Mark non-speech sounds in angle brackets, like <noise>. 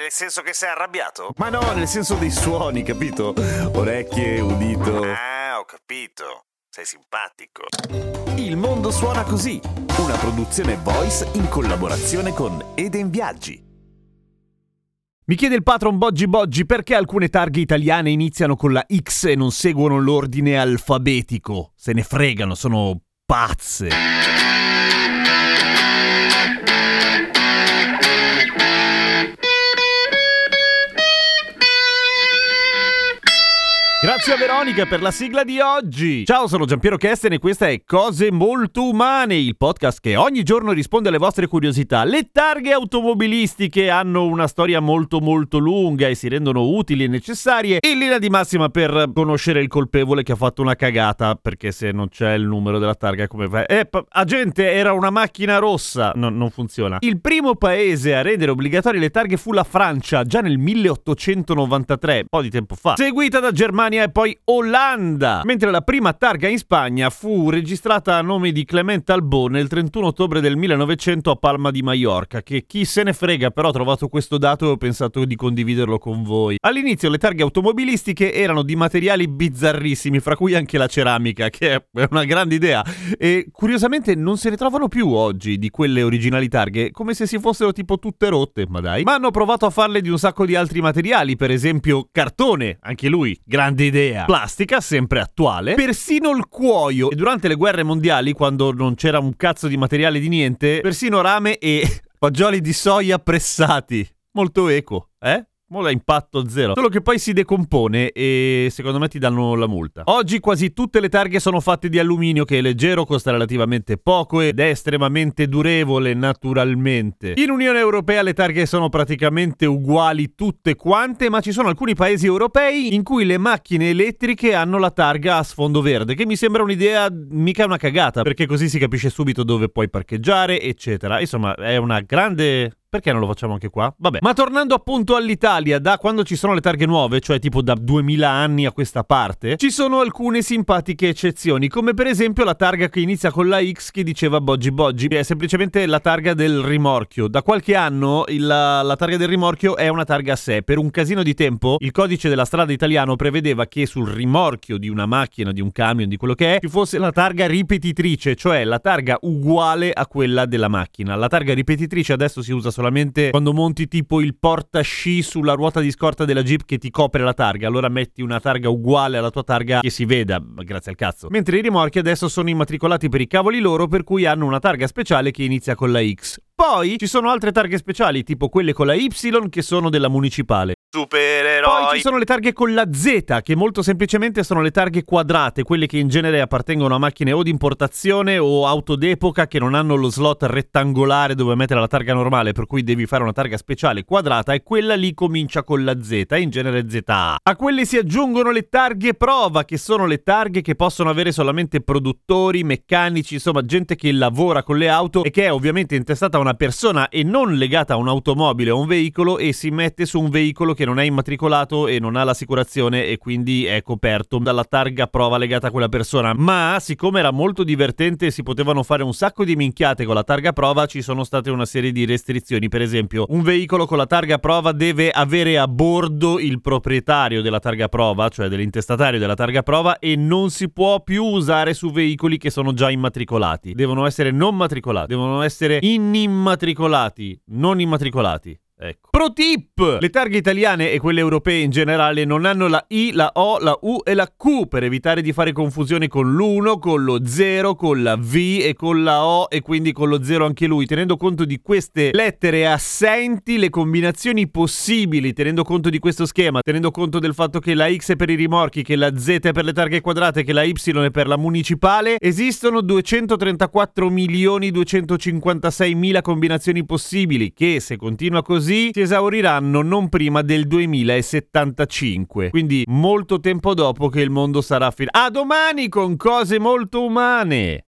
Nel senso che sei arrabbiato? Ma no, nel senso dei suoni, capito? Orecchie, udito. Ah, ho capito. Sei simpatico. Il mondo suona così, una produzione voice in collaborazione con Eden Viaggi. Mi chiede il patron Boggi Boggi perché alcune targhe italiane iniziano con la X e non seguono l'ordine alfabetico. Se ne fregano, sono pazze. Grazie a Veronica per la sigla di oggi. Ciao, sono Giampiero Kesten e questa è Cose Molto Umane, il podcast che ogni giorno risponde alle vostre curiosità. Le targhe automobilistiche hanno una storia molto molto lunga e si rendono utili e necessarie in linea di massima per conoscere il colpevole che ha fatto una cagata, perché se non c'è il numero della targa come fai? Eh, p- agente, era una macchina rossa. No, non funziona. Il primo paese a rendere obbligatorie le targhe fu la Francia, già nel 1893, un po' di tempo fa, seguita da Germania e poi Olanda, mentre la prima targa in Spagna fu registrata a nome di Clemente Albò nel 31 ottobre del 1900 a Palma di Mallorca, che chi se ne frega però ho trovato questo dato e ho pensato di condividerlo con voi. All'inizio le targhe automobilistiche erano di materiali bizzarrissimi, fra cui anche la ceramica, che è una grande idea, e curiosamente non se ne trovano più oggi di quelle originali targhe, come se si fossero tipo tutte rotte, ma dai. Ma hanno provato a farle di un sacco di altri materiali, per esempio cartone, anche lui, grande grande idea. Plastica, sempre attuale. Persino il cuoio. E durante le guerre mondiali, quando non c'era un cazzo di materiale di niente, persino rame e <laughs> fagioli di soia pressati. Molto eco, eh? Mola impatto zero. Solo che poi si decompone e secondo me ti danno la multa. Oggi quasi tutte le targhe sono fatte di alluminio che è leggero, costa relativamente poco ed è estremamente durevole naturalmente. In Unione Europea le targhe sono praticamente uguali tutte quante, ma ci sono alcuni paesi europei in cui le macchine elettriche hanno la targa a sfondo verde, che mi sembra un'idea mica una cagata, perché così si capisce subito dove puoi parcheggiare, eccetera. Insomma, è una grande perché non lo facciamo anche qua? Vabbè. Ma tornando appunto all'Italia, da quando ci sono le targhe nuove, cioè tipo da 2000 anni a questa parte, ci sono alcune simpatiche eccezioni, come per esempio la targa che inizia con la X che diceva Boggi Boggi, è semplicemente la targa del rimorchio. Da qualche anno il, la, la targa del rimorchio è una targa a sé. Per un casino di tempo, il codice della strada italiano prevedeva che sul rimorchio di una macchina, di un camion, di quello che è, ci fosse la targa ripetitrice, cioè la targa uguale a quella della macchina. La targa ripetitrice adesso si usa solo solamente quando monti tipo il portasci sulla ruota di scorta della Jeep che ti copre la targa, allora metti una targa uguale alla tua targa che si veda, grazie al cazzo. Mentre i rimorchi adesso sono immatricolati per i cavoli loro, per cui hanno una targa speciale che inizia con la X. Poi ci sono altre targhe speciali, tipo quelle con la Y che sono della municipale. Supereroi. Poi ci sono le targhe con la Z, che molto semplicemente sono le targhe quadrate, quelle che in genere appartengono a macchine o di importazione o auto d'epoca che non hanno lo slot rettangolare dove mettere la targa normale, per cui devi fare una targa speciale quadrata e quella lì comincia con la Z, in genere ZA. A quelle si aggiungono le targhe prova, che sono le targhe che possono avere solamente produttori, meccanici, insomma gente che lavora con le auto e che è ovviamente intestata a una persona e non legata a un'automobile o un veicolo e si mette su un veicolo che non è immatricolato e non ha l'assicurazione e quindi è coperto dalla targa prova legata a quella persona. Ma siccome era molto divertente e si potevano fare un sacco di minchiate con la targa prova, ci sono state una serie di restrizioni. Per esempio, un veicolo con la targa prova deve avere a bordo il proprietario della targa prova, cioè dell'intestatario della targa prova, e non si può più usare su veicoli che sono già immatricolati. Devono essere non matricolati, devono essere inimmatricolati, non immatricolati. Ecco. Pro tip! Le targhe italiane e quelle europee in generale non hanno la I, la O, la U e la Q per evitare di fare confusione con l'1, con lo 0, con la V e con la O e quindi con lo 0 anche lui. Tenendo conto di queste lettere assenti, le combinazioni possibili, tenendo conto di questo schema, tenendo conto del fatto che la X è per i rimorchi, che la Z è per le targhe quadrate, che la Y è per la municipale, esistono 234 milioni 256 mila combinazioni possibili che se continua così così si esauriranno non prima del 2075, quindi molto tempo dopo che il mondo sarà finito. A domani con cose molto umane!